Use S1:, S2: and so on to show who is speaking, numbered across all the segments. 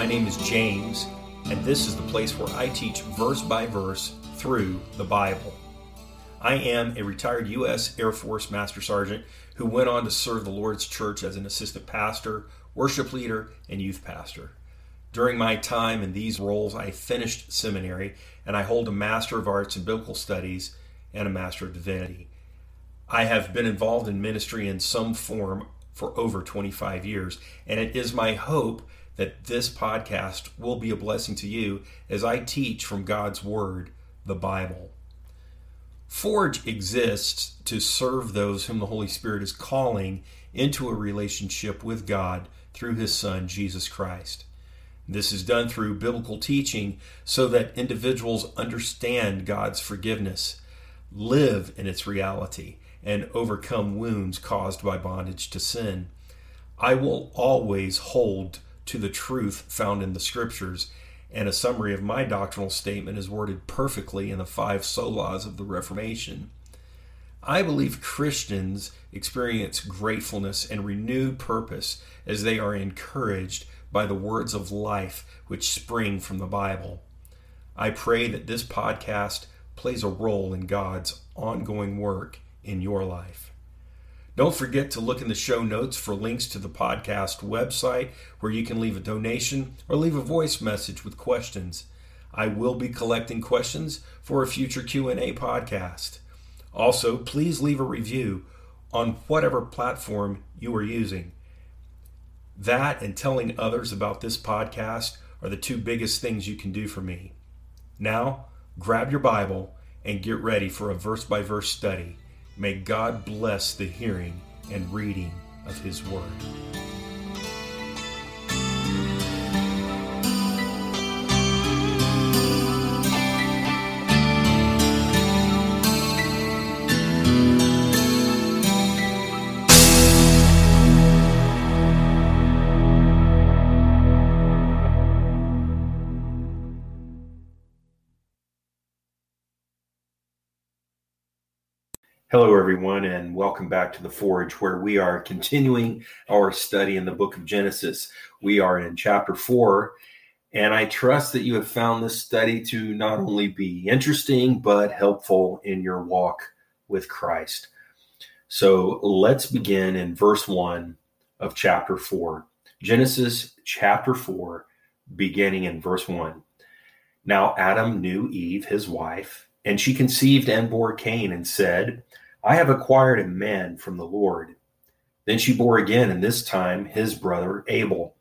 S1: My name is James, and this is the place where I teach verse by verse through the Bible. I am a retired U.S. Air Force Master Sergeant who went on to serve the Lord's Church as an assistant pastor, worship leader, and youth pastor. During my time in these roles, I finished seminary and I hold a Master of Arts in Biblical Studies and a Master of Divinity. I have been involved in ministry in some form for over 25 years, and it is my hope that this podcast will be a blessing to you as I teach from God's Word, the Bible. Forge exists to serve those whom the Holy Spirit is calling into a relationship with God through His Son, Jesus Christ. This is done through biblical teaching so that individuals understand God's forgiveness, live in its reality, and overcome wounds caused by bondage to sin. I will always hold to the truth found in the scriptures, and a summary of my doctrinal statement is worded perfectly in the five solas of the Reformation. I believe Christians experience gratefulness and renewed purpose as they are encouraged by the words of life which spring from the Bible. I pray that this podcast plays a role in God's ongoing work in your life. Don't forget to look in the show notes for links to the podcast website where you can leave a donation or leave a voice message with questions. I will be collecting questions for a future Q&A podcast. Also, please leave a review on whatever platform you are using. That and telling others about this podcast are the two biggest things you can do for me. Now, grab your Bible and get ready for a verse by verse study. May God bless the hearing and reading of His Word. Hello, everyone, and welcome back to the Forge, where we are continuing our study in the book of Genesis. We are in chapter four, and I trust that you have found this study to not only be interesting, but helpful in your walk with Christ. So let's begin in verse one of chapter four. Genesis chapter four, beginning in verse one. Now Adam knew Eve, his wife, and she conceived and bore Cain and said, I have acquired a man from the Lord. Then she bore again, and this time his brother Abel.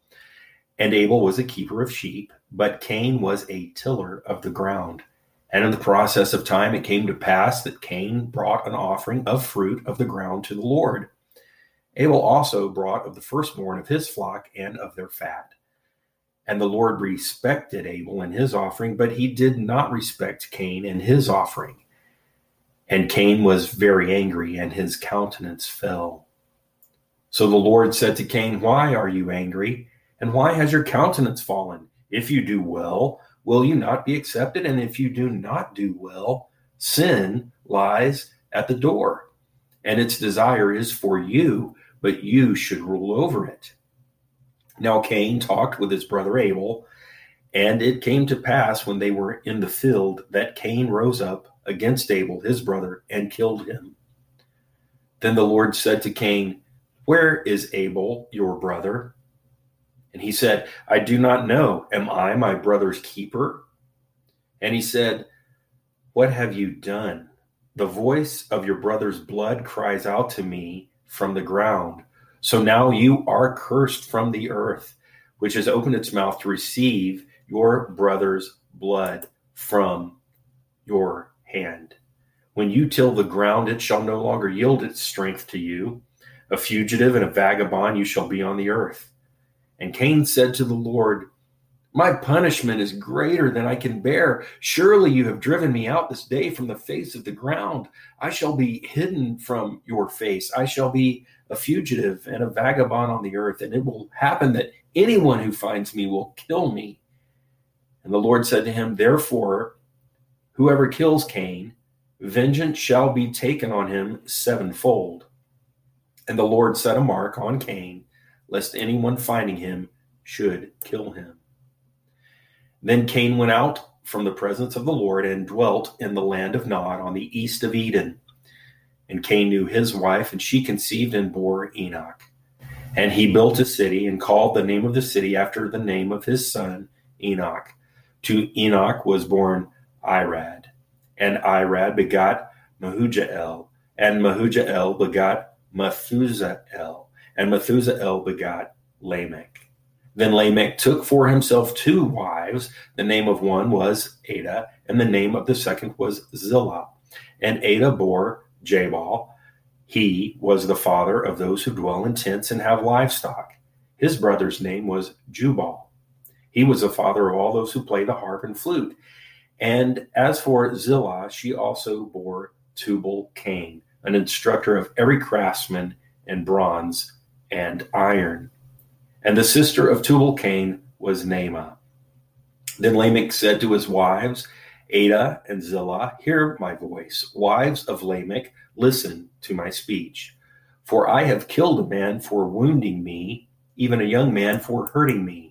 S1: And Abel was a keeper of sheep, but Cain was a tiller of the ground. And in the process of time, it came to pass that Cain brought an offering of fruit of the ground to the Lord. Abel also brought of the firstborn of his flock and of their fat. And the Lord respected Abel and his offering, but he did not respect Cain and his offering. And Cain was very angry, and his countenance fell. So the Lord said to Cain, Why are you angry? And why has your countenance fallen? If you do well, will you not be accepted? And if you do not do well, sin lies at the door, and its desire is for you, but you should rule over it. Now Cain talked with his brother Abel, and it came to pass when they were in the field that Cain rose up against Abel, his brother, and killed him. Then the Lord said to Cain, Where is Abel, your brother? And he said, I do not know. Am I my brother's keeper? And he said, What have you done? The voice of your brother's blood cries out to me from the ground. So now you are cursed from the earth, which has opened its mouth to receive your brother's blood from your hand. When you till the ground, it shall no longer yield its strength to you. A fugitive and a vagabond you shall be on the earth. And Cain said to the Lord, My punishment is greater than I can bear. Surely you have driven me out this day from the face of the ground. I shall be hidden from your face. I shall be a fugitive and a vagabond on the earth. And it will happen that anyone who finds me will kill me. And the Lord said to him, Therefore, Whoever kills Cain, vengeance shall be taken on him sevenfold. And the Lord set a mark on Cain, lest anyone finding him should kill him. Then Cain went out from the presence of the Lord and dwelt in the land of Nod on the east of Eden. And Cain knew his wife, and she conceived and bore Enoch. And he built a city and called the name of the city after the name of his son Enoch. To Enoch was born Irad, and Irad begot Mehujael, and Mehujael begot Methusael, and Methusael begot Lamech. Then Lamech took for himself two wives. The name of one was Ada, and the name of the second was Zillah. And Ada bore Jabal. He was the father of those who dwell in tents and have livestock. His brother's name was Jubal. He was the father of all those who play the harp and flute. And as for Zillah, she also bore Tubal Cain, an instructor of every craftsman in bronze and iron. And the sister of Tubal Cain was Naamah. Then Lamech said to his wives, Ada and Zillah, hear my voice. Wives of Lamech, listen to my speech. For I have killed a man for wounding me, even a young man for hurting me.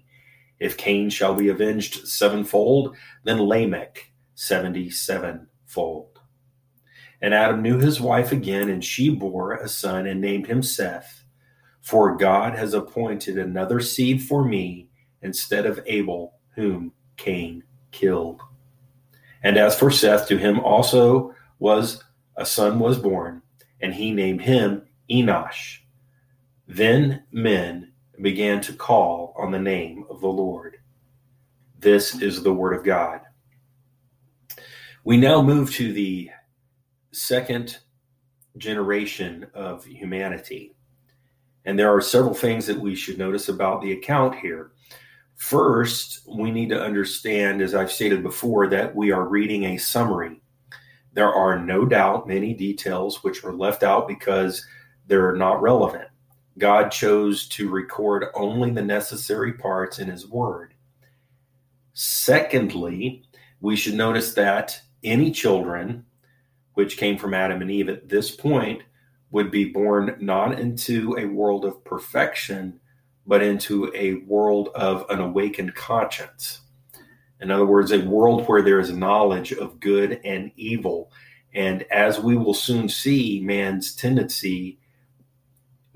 S1: If Cain shall be avenged sevenfold, then Lamech seventy sevenfold. And Adam knew his wife again, and she bore a son and named him Seth. For God has appointed another seed for me instead of Abel, whom Cain killed. And as for Seth, to him also was a son was born, and he named him Enosh. Then men began to call on the name of the Lord. This is the word of God. We now move to the second generation of humanity. And there are several things that we should notice about the account here. First, we need to understand, as I've stated before, that we are reading a summary. There are no doubt many details which were left out because they're not relevant. God chose to record only the necessary parts in His Word. Secondly, we should notice that any children which came from Adam and Eve at this point would be born not into a world of perfection, but into a world of an awakened conscience. In other words, a world where there is knowledge of good and evil. And as we will soon see, man's tendency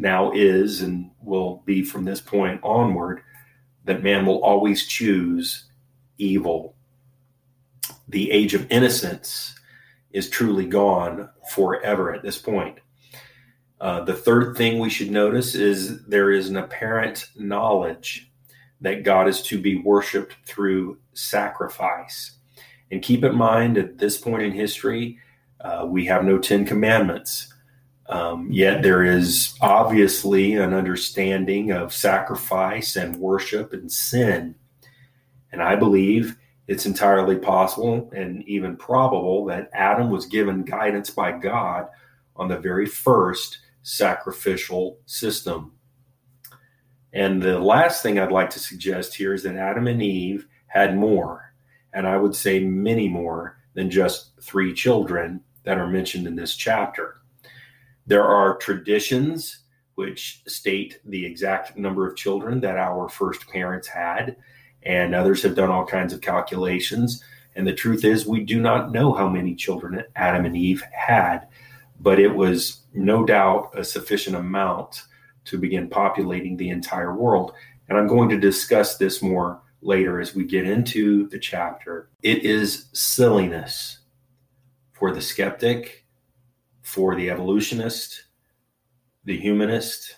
S1: now is and will be from this point onward that man will always choose evil. The age of innocence is truly gone forever at this point. Uh, the third thing we should notice is there is an apparent knowledge that God is to be worshiped through sacrifice. And keep in mind, at this point in history, uh, we have no Ten Commandments. Um, yet there is obviously an understanding of sacrifice and worship and sin. And I believe it's entirely possible and even probable that Adam was given guidance by God on the very first sacrificial system. And the last thing I'd like to suggest here is that Adam and Eve had more, and I would say many more than just three children that are mentioned in this chapter. There are traditions which state the exact number of children that our first parents had, and others have done all kinds of calculations. And the truth is, we do not know how many children Adam and Eve had but it was no doubt a sufficient amount to begin populating the entire world. And I'm going to discuss this more later as we get into the chapter. It is silliness for the skeptic, for the evolutionist, the humanist,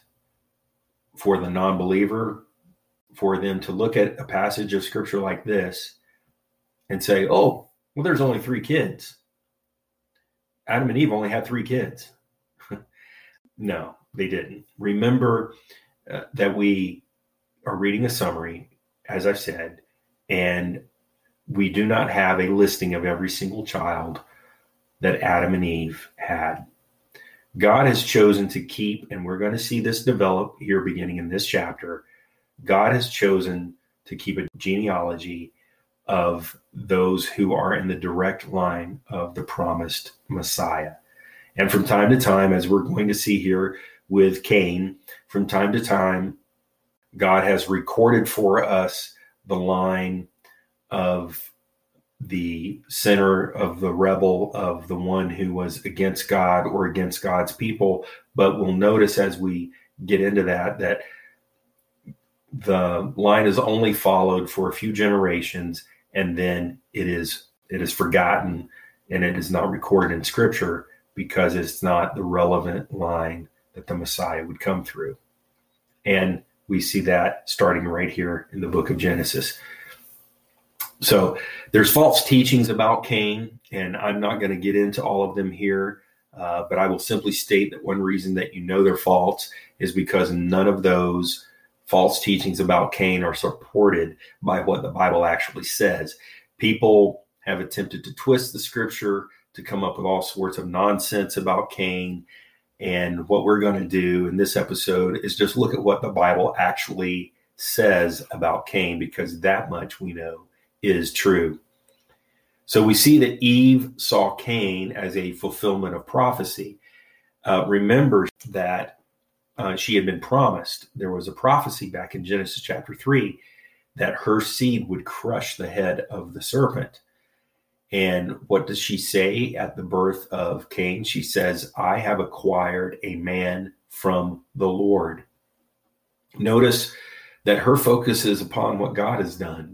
S1: for the non believer, for them to look at a passage of scripture like this and say, oh, well, there's only three kids. Adam and Eve only had three kids. no, they didn't. Remember uh, that we are reading a summary, as I've said, and we do not have a listing of every single child that Adam and Eve had. God has chosen to keep, and we're going to see this develop here beginning in this chapter. God has chosen to keep a genealogy of those who are in the direct line of the promised Messiah. And from time to time, as we're going to see here with Cain, from time to time, God has recorded for us the line of the center of the rebel, of the one who was against God or against God's people. But we'll notice as we get into that that the line is only followed for a few generations and then it is it is forgotten and it is not recorded in scripture because it's not the relevant line that the Messiah would come through. And we see that starting right here in the book of Genesis. So there's false teachings about Cain, and I'm not going to get into all of them here, uh, but I will simply state that one reason that you know they're false is because none of those false teachings about Cain are supported by what the Bible actually says. People have attempted to twist the scripture to come up with all sorts of nonsense about Cain. And what we're going to do in this episode is just look at what the Bible actually says about Cain, because that much we know is true. So we see that Eve saw Cain as a fulfillment of prophecy. Uh, remember that uh, she had been promised, there was a prophecy back in Genesis chapter 3 that her seed would crush the head of the serpent. And what does she say at the birth of Cain? She says, I have acquired a man from the Lord. Notice that her focus is upon what God has done.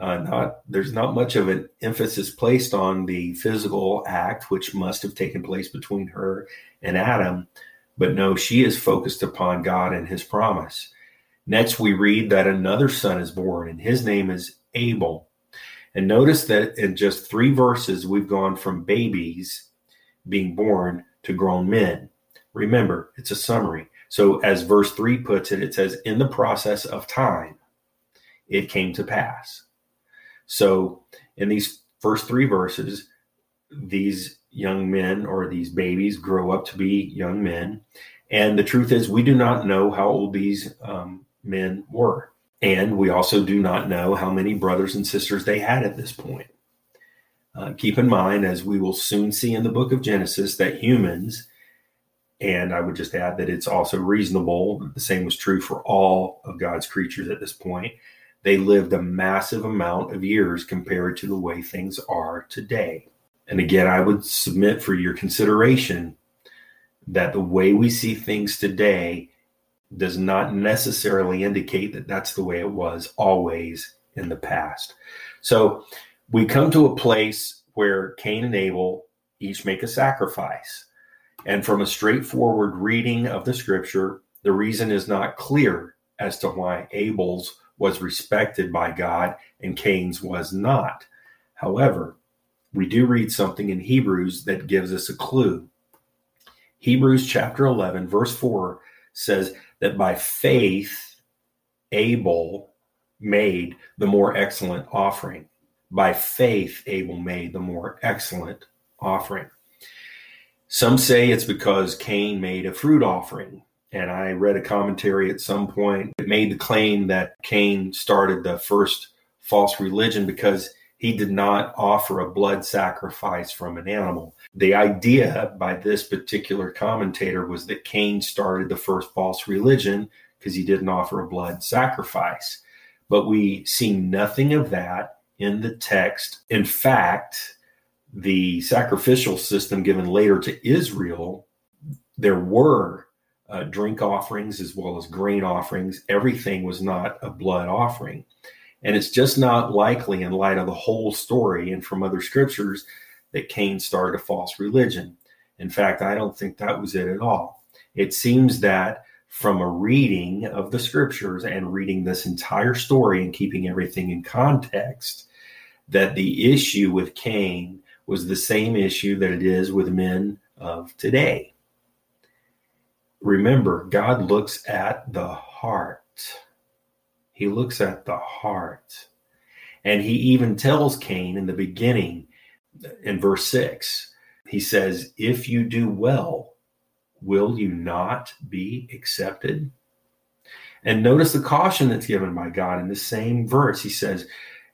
S1: Uh, not there's not much of an emphasis placed on the physical act which must have taken place between her and Adam, but no, she is focused upon God and His promise. Next, we read that another son is born, and his name is Abel. And notice that in just three verses, we've gone from babies being born to grown men. Remember, it's a summary. So, as verse 3 puts it, it says, In the process of time, it came to pass. So, in these first three verses, these young men or these babies grow up to be young men. And the truth is, we do not know how old these um, men were. And we also do not know how many brothers and sisters they had at this point. Uh, keep in mind, as we will soon see in the book of Genesis, that humans, and I would just add that it's also reasonable, the same was true for all of God's creatures at this point, they lived a massive amount of years compared to the way things are today. And again, I would submit for your consideration that the way we see things today does not necessarily indicate that that's the way it was always in the past. So we come to a place where Cain and Abel each make a sacrifice. And from a straightforward reading of the scripture, the reason is not clear as to why Abel's was respected by God and Cain's was not. However, we do read something in Hebrews that gives us a clue. Hebrews chapter 11, verse 4 says that by faith, Abel made the more excellent offering. By faith, Abel made the more excellent offering. Some say it's because Cain made a fruit offering. And I read a commentary at some point that made the claim that Cain started the first false religion because he did not offer a blood sacrifice from an animal. The idea by this particular commentator was that Cain started the first false religion because he didn't offer a blood sacrifice. But we see nothing of that in the text. In fact, the sacrificial system given later to Israel, there were uh, drink offerings as well as grain offerings. Everything was not a blood offering. And it's just not likely, in light of the whole story and from other scriptures, that Cain started a false religion. In fact, I don't think that was it at all. It seems that from a reading of the scriptures and reading this entire story and keeping everything in context, that the issue with Cain was the same issue that it is with men of today. Remember, God looks at the heart. He looks at the heart. And he even tells Cain in the beginning, in verse 6, he says, If you do well, will you not be accepted? And notice the caution that's given by God in the same verse. He says,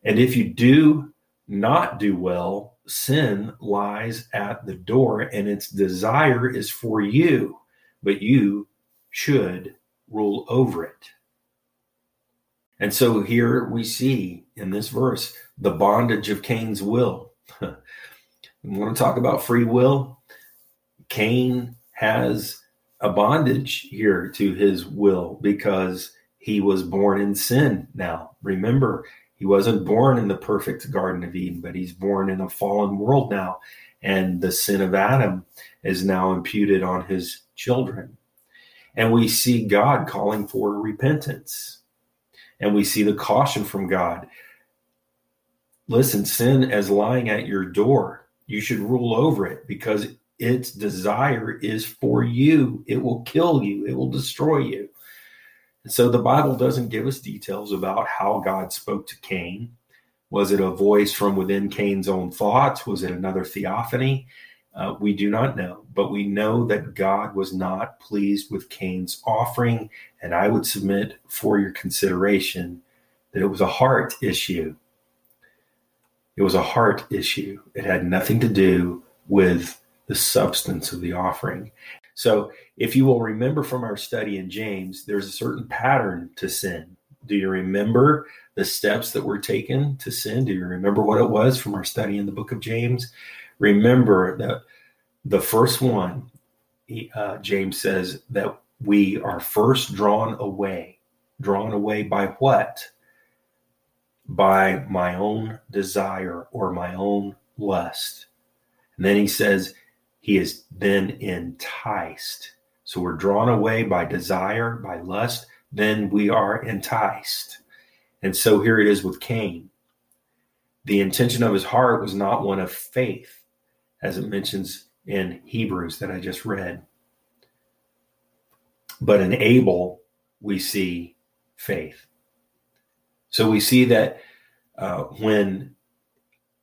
S1: And if you do not do well, sin lies at the door, and its desire is for you, but you should rule over it. And so here we see in this verse the bondage of Cain's will. we want to talk about free will. Cain has a bondage here to his will because he was born in sin now. Remember, he wasn't born in the perfect Garden of Eden, but he's born in a fallen world now. And the sin of Adam is now imputed on his children. And we see God calling for repentance. And we see the caution from God. Listen, sin is lying at your door. You should rule over it because its desire is for you. It will kill you, it will destroy you. And so the Bible doesn't give us details about how God spoke to Cain. Was it a voice from within Cain's own thoughts? Was it another theophany? Uh, we do not know, but we know that God was not pleased with Cain's offering. And I would submit for your consideration that it was a heart issue. It was a heart issue. It had nothing to do with the substance of the offering. So, if you will remember from our study in James, there's a certain pattern to sin. Do you remember the steps that were taken to sin? Do you remember what it was from our study in the book of James? Remember that the first one, uh, James says that we are first drawn away. Drawn away by what? By my own desire or my own lust. And then he says, he is then enticed. So we're drawn away by desire, by lust, then we are enticed. And so here it is with Cain. The intention of his heart was not one of faith, as it mentions in Hebrews that I just read. But in Abel, we see faith. So we see that uh, when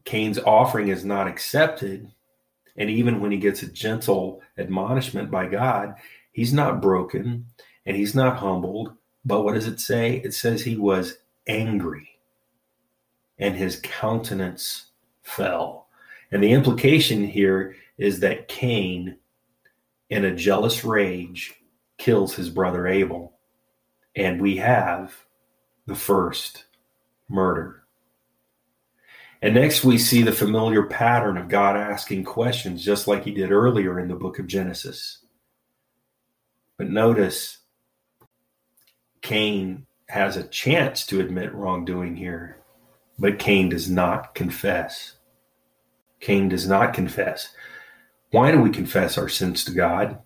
S1: Cain's offering is not accepted, and even when he gets a gentle admonishment by God, he's not broken and he's not humbled. But what does it say? It says he was angry and his countenance fell. And the implication here is that Cain, in a jealous rage, kills his brother Abel. And we have the first murder. And next, we see the familiar pattern of God asking questions, just like he did earlier in the book of Genesis. But notice, Cain has a chance to admit wrongdoing here, but Cain does not confess. Cain does not confess. Why do we confess our sins to God?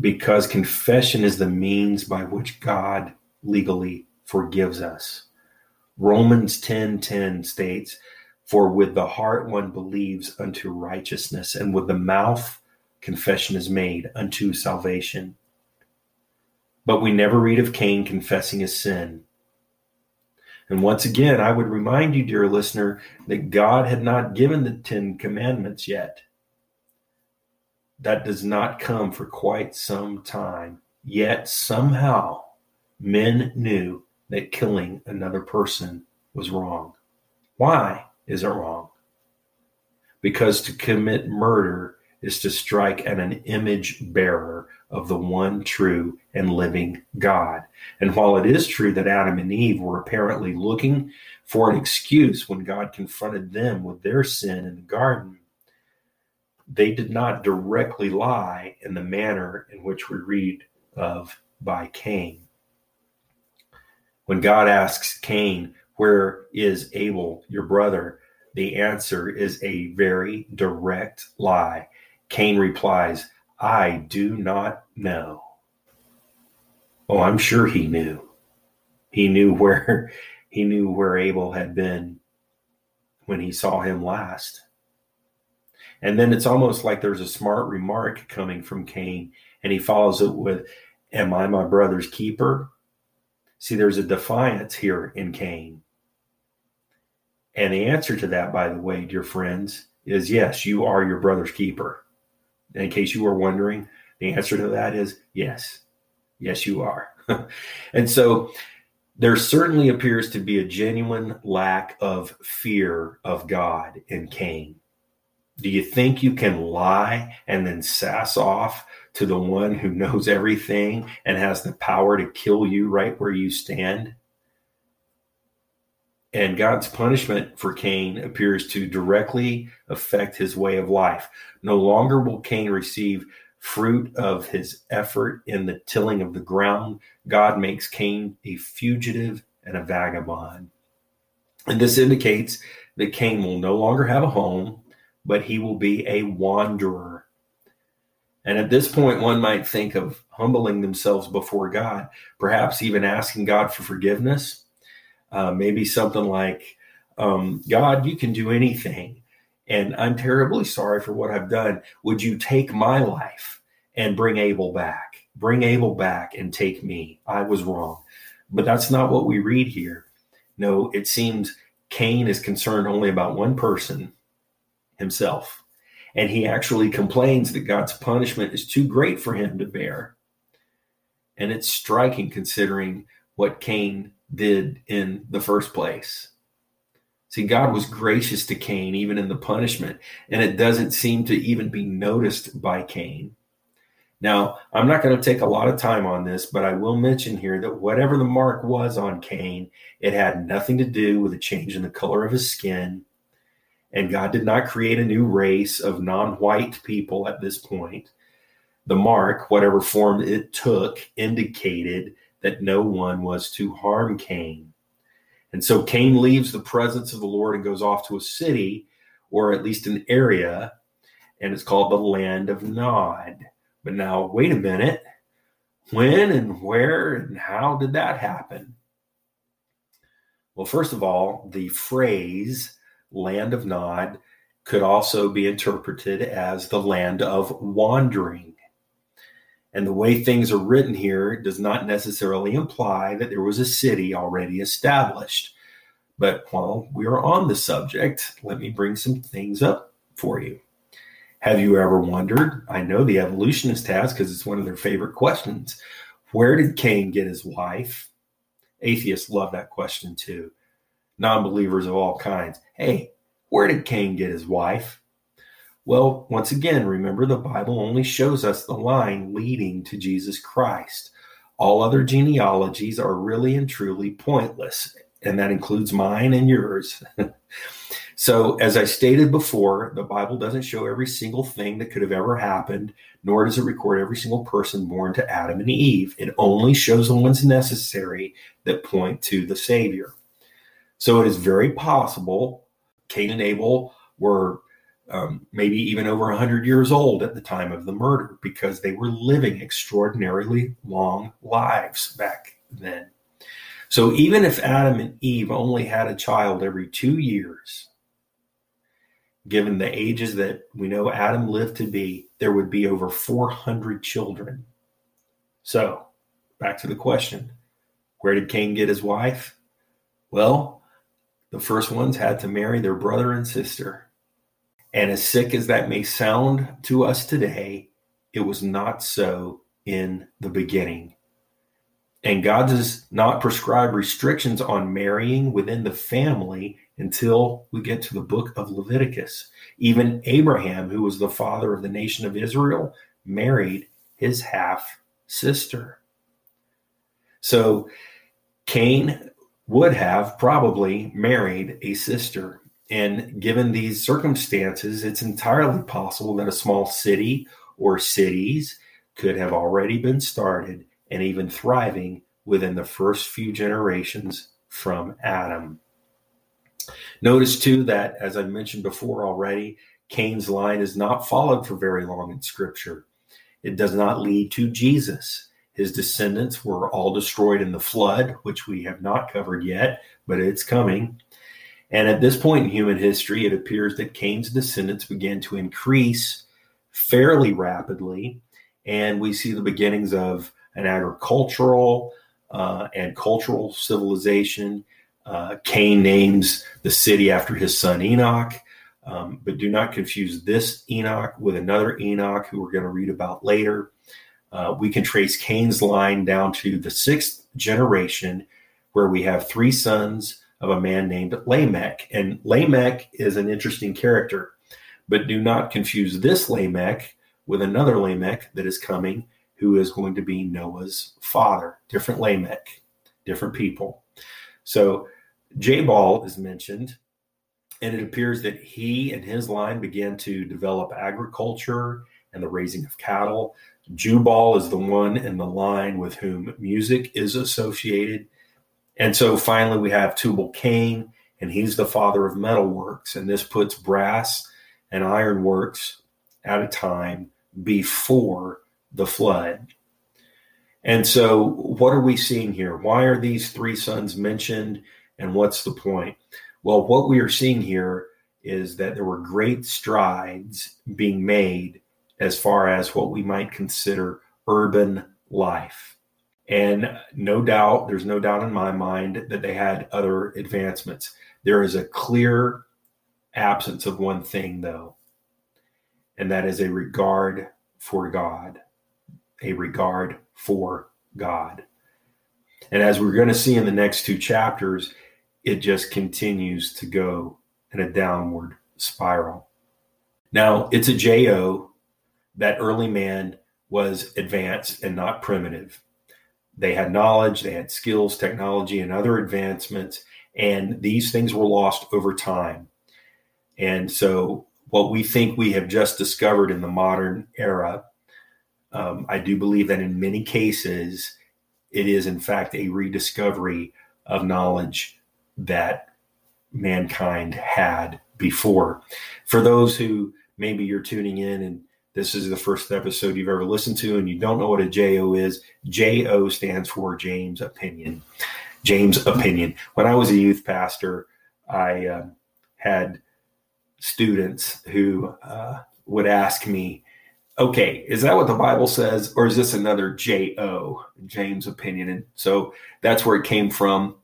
S1: Because confession is the means by which God legally forgives us. Romans 10:10 10, 10 states, "For with the heart one believes unto righteousness, and with the mouth confession is made unto salvation." But we never read of Cain confessing his sin. And once again, I would remind you, dear listener, that God had not given the Ten Commandments yet. That does not come for quite some time. Yet somehow men knew that killing another person was wrong. Why is it wrong? Because to commit murder is to strike at an image bearer of the one true and living God. And while it is true that Adam and Eve were apparently looking for an excuse when God confronted them with their sin in the garden, they did not directly lie in the manner in which we read of by Cain. When God asks Cain, Where is Abel, your brother? the answer is a very direct lie. Cain replies, I do not know. Oh, I'm sure he knew. He knew where he knew where Abel had been when he saw him last. And then it's almost like there's a smart remark coming from Cain, and he follows it with, Am I my brother's keeper? See, there's a defiance here in Cain. And the answer to that, by the way, dear friends, is yes, you are your brother's keeper. In case you were wondering, the answer to that is yes. Yes, you are. and so there certainly appears to be a genuine lack of fear of God in Cain. Do you think you can lie and then sass off to the one who knows everything and has the power to kill you right where you stand. And God's punishment for Cain appears to directly affect his way of life. No longer will Cain receive fruit of his effort in the tilling of the ground. God makes Cain a fugitive and a vagabond. And this indicates that Cain will no longer have a home, but he will be a wanderer. And at this point, one might think of humbling themselves before God, perhaps even asking God for forgiveness. Uh, maybe something like, um, God, you can do anything. And I'm terribly sorry for what I've done. Would you take my life and bring Abel back? Bring Abel back and take me. I was wrong. But that's not what we read here. No, it seems Cain is concerned only about one person, himself. And he actually complains that God's punishment is too great for him to bear. And it's striking considering what Cain did in the first place. See, God was gracious to Cain even in the punishment, and it doesn't seem to even be noticed by Cain. Now, I'm not going to take a lot of time on this, but I will mention here that whatever the mark was on Cain, it had nothing to do with a change in the color of his skin. And God did not create a new race of non white people at this point. The mark, whatever form it took, indicated that no one was to harm Cain. And so Cain leaves the presence of the Lord and goes off to a city, or at least an area, and it's called the land of Nod. But now, wait a minute. When and where and how did that happen? Well, first of all, the phrase land of Nod could also be interpreted as the land of wandering. And the way things are written here does not necessarily imply that there was a city already established. But while we are on the subject, let me bring some things up for you. Have you ever wondered? I know the evolutionist has because it's one of their favorite questions. Where did Cain get his wife? Atheists love that question too. Non believers of all kinds. Hey, where did Cain get his wife? Well, once again, remember the Bible only shows us the line leading to Jesus Christ. All other genealogies are really and truly pointless, and that includes mine and yours. So, as I stated before, the Bible doesn't show every single thing that could have ever happened, nor does it record every single person born to Adam and Eve. It only shows the ones necessary that point to the Savior. So, it is very possible Cain and Abel were um, maybe even over 100 years old at the time of the murder because they were living extraordinarily long lives back then. So, even if Adam and Eve only had a child every two years, given the ages that we know Adam lived to be, there would be over 400 children. So, back to the question where did Cain get his wife? Well, the first ones had to marry their brother and sister. And as sick as that may sound to us today, it was not so in the beginning. And God does not prescribe restrictions on marrying within the family until we get to the book of Leviticus. Even Abraham, who was the father of the nation of Israel, married his half sister. So Cain would have probably married a sister. And given these circumstances, it's entirely possible that a small city or cities could have already been started and even thriving within the first few generations from Adam. Notice too that, as I mentioned before already, Cain's line is not followed for very long in Scripture. It does not lead to Jesus. His descendants were all destroyed in the flood, which we have not covered yet, but it's coming. And at this point in human history, it appears that Cain's descendants began to increase fairly rapidly. And we see the beginnings of an agricultural uh, and cultural civilization uh, Cain names the city after his son Enoch. Um, but do not confuse this Enoch with another Enoch who we're going to read about later. Uh, we can trace Cain's line down to the sixth generation, where we have three sons of a man named Lamech. And Lamech is an interesting character, but do not confuse this Lamech with another Lamech that is coming, who is going to be Noah's father. Different Lamech, different people. So Jabal is mentioned, and it appears that he and his line began to develop agriculture and the raising of cattle. Jubal is the one in the line with whom music is associated. And so finally, we have Tubal Cain, and he's the father of metalworks. And this puts brass and ironworks at a time before the flood. And so, what are we seeing here? Why are these three sons mentioned, and what's the point? Well, what we are seeing here is that there were great strides being made as far as what we might consider urban life. And no doubt, there's no doubt in my mind that they had other advancements. There is a clear absence of one thing, though, and that is a regard for God. A regard for God. And as we're going to see in the next two chapters, it just continues to go in a downward spiral. Now, it's a JO that early man was advanced and not primitive. They had knowledge, they had skills, technology, and other advancements, and these things were lost over time. And so, what we think we have just discovered in the modern era, um, I do believe that in many cases, it is in fact a rediscovery of knowledge that mankind had before. For those who maybe you're tuning in and this is the first episode you've ever listened to and you don't know what a JO is, JO stands for James Opinion. James Opinion. When I was a youth pastor, I uh, had students who uh, would ask me, okay, is that what the Bible says, or is this another J.O., James opinion? And so that's where it came from.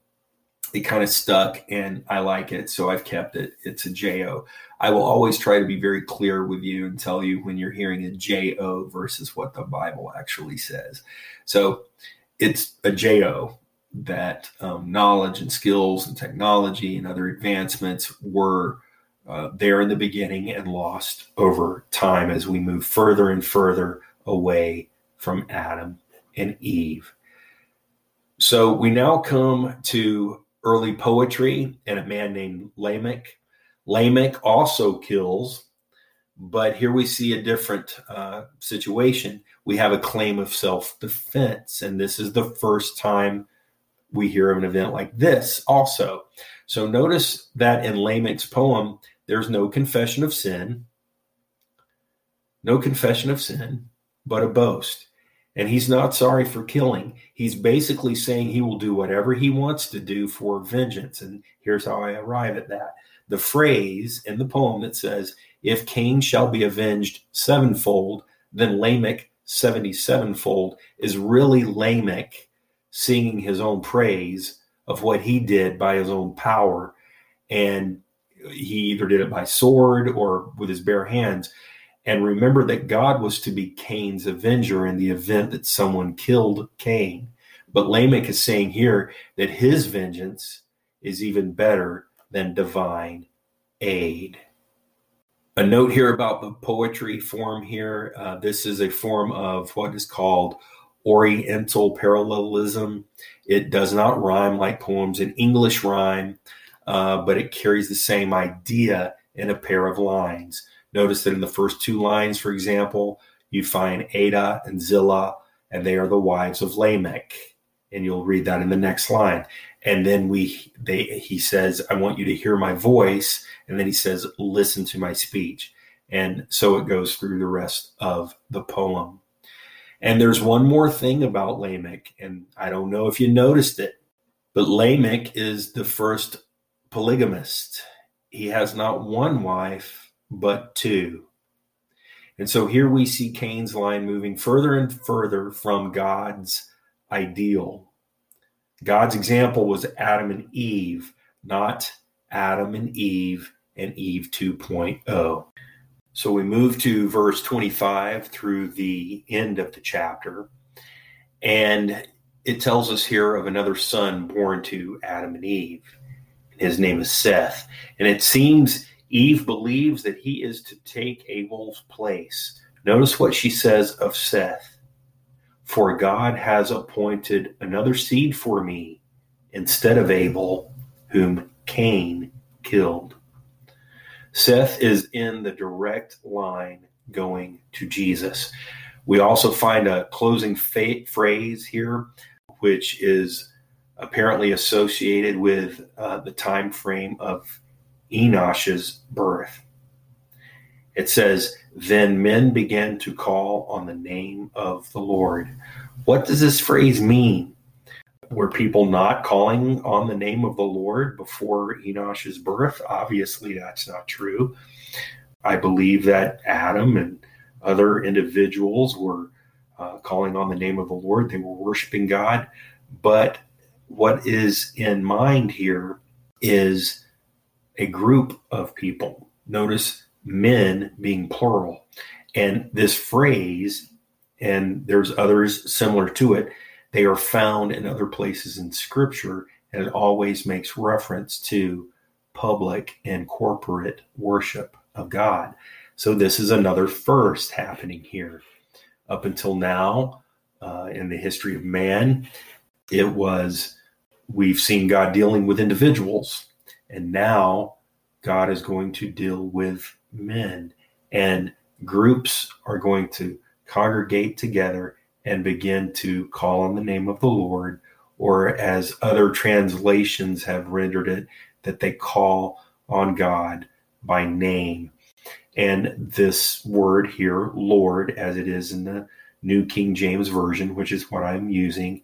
S1: It kind of stuck, and I like it, so I've kept it. It's a J.O. I will always try to be very clear with you and tell you when you're hearing a J.O. versus what the Bible actually says. So it's a J.O. that um, knowledge and skills and technology and other advancements were uh, there in the beginning and lost over time as we move further and further away from Adam and Eve. So we now come to early poetry and a man named Lamech Lamech also kills, but here we see a different uh, situation. We have a claim of self defense, and this is the first time we hear of an event like this also. So notice that in Lamech's poem, there's no confession of sin, no confession of sin, but a boast. And he's not sorry for killing. He's basically saying he will do whatever he wants to do for vengeance. And here's how I arrive at that the phrase in the poem that says, If Cain shall be avenged sevenfold, then Lamech seventy-sevenfold, is really Lamech singing his own praise of what he did by his own power. And he either did it by sword or with his bare hands. And remember that God was to be Cain's avenger in the event that someone killed Cain. But Lamech is saying here that his vengeance is even better than divine aid. A note here about the poetry form here. Uh, this is a form of what is called Oriental parallelism. It does not rhyme like poems in English rhyme, uh, but it carries the same idea in a pair of lines. Notice that in the first two lines, for example, you find Ada and Zillah, and they are the wives of Lamech. And you'll read that in the next line. And then we they he says i want you to hear my voice. And then he says listen to my speech. And so it goes through the rest of the poem. And there's one more thing about lamech and i don't know if you noticed it but lamech is the first polygamist. He has not one wife but two and so here we see cain's line moving further and further from god's ideal God's example was Adam and Eve, not Adam and Eve and Eve 2.0. So we move to verse 25 through the end of the chapter, and it tells us here of another son born to Adam and Eve. His name is Seth. And it seems Eve believes that he is to take Abel's place, Notice what she says of Seth. For God has appointed another seed for me instead of Abel, whom Cain killed. Seth is in the direct line going to Jesus. We also find a closing phrase here, which is apparently associated with uh, the time frame of Enosh's birth. It says, Then men began to call on the name of the Lord. What does this phrase mean? Were people not calling on the name of the Lord before Enosh's birth? Obviously, that's not true. I believe that Adam and other individuals were uh, calling on the name of the Lord. They were worshiping God. But what is in mind here is a group of people. Notice men being plural. And this phrase, and there's others similar to it, they are found in other places in Scripture, and it always makes reference to public and corporate worship of God. So this is another first happening here. Up until now, uh, in the history of man, it was we've seen God dealing with individuals, and now God is going to deal with men, and groups are going to congregate together and begin to call on the name of the Lord, or as other translations have rendered it, that they call on God by name. And this word here, Lord, as it is in the New King James Version, which is what I'm using,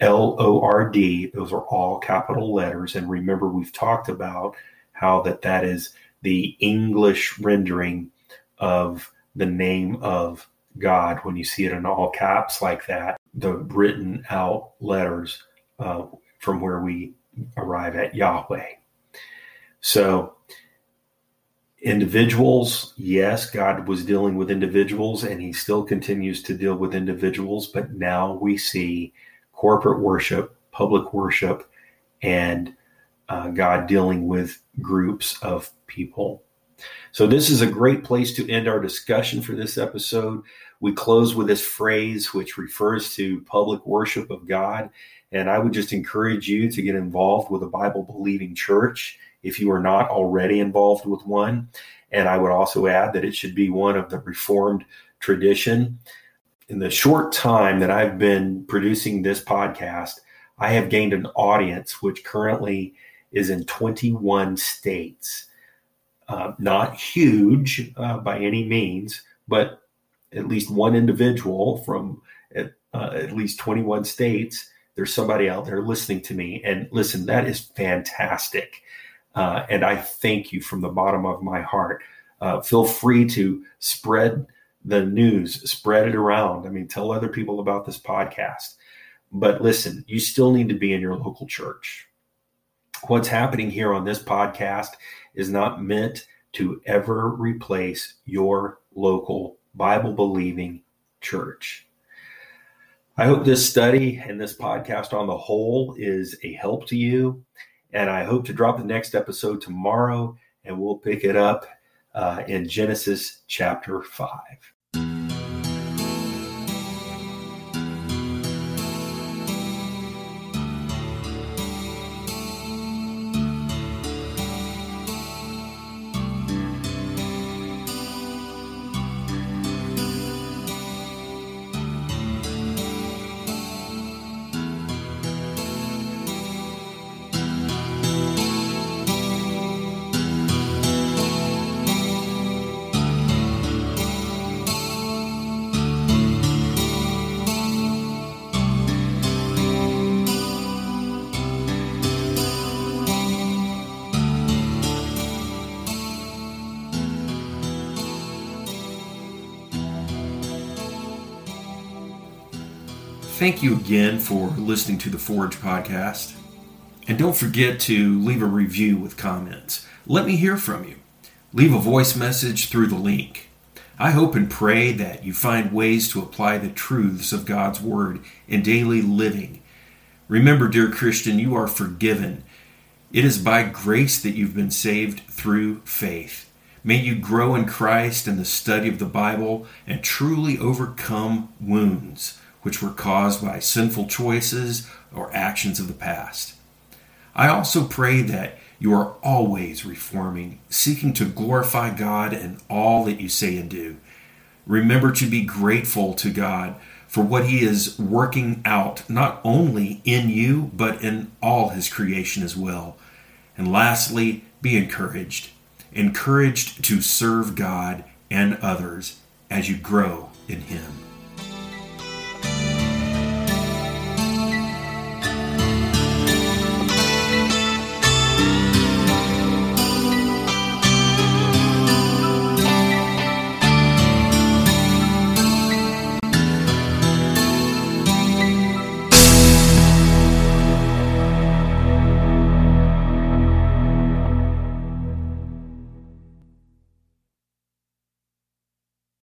S1: L O R D, those are all capital letters. And remember, we've talked about how that that is the English rendering of the name of God. When you see it in all caps like that, the written out letters uh, from where we arrive at Yahweh. So individuals, yes, God was dealing with individuals and he still continues to deal with individuals, but now we see corporate worship, public worship, and uh, God dealing with groups of people. So, this is a great place to end our discussion for this episode. We close with this phrase, which refers to public worship of God. And I would just encourage you to get involved with a Bible believing church if you are not already involved with one. And I would also add that it should be one of the Reformed tradition. In the short time that I've been producing this podcast, I have gained an audience which currently is in 21 states. Uh, not huge uh, by any means, but at least one individual from at, uh, at least 21 states. There's somebody out there listening to me. And listen, that is fantastic. Uh, and I thank you from the bottom of my heart. Uh, feel free to spread the news, spread it around. I mean, tell other people about this podcast. But listen, you still need to be in your local church. What's happening here on this podcast is not meant to ever replace your local Bible believing church. I hope this study and this podcast on the whole is a help to you. And I hope to drop the next episode tomorrow, and we'll pick it up uh, in Genesis chapter 5. Thank you again for listening to the Forge podcast. And don't forget to leave a review with comments. Let me hear from you. Leave a voice message through the link. I hope and pray that you find ways to apply the truths of God's Word in daily living. Remember, dear Christian, you are forgiven. It is by grace that you've been saved through faith. May you grow in Christ in the study of the Bible and truly overcome wounds which were caused by sinful choices or actions of the past. I also pray that you are always reforming, seeking to glorify God in all that you say and do. Remember to be grateful to God for what He is working out, not only in you, but in all His creation as well. And lastly, be encouraged. Encouraged to serve God and others as you grow in Him.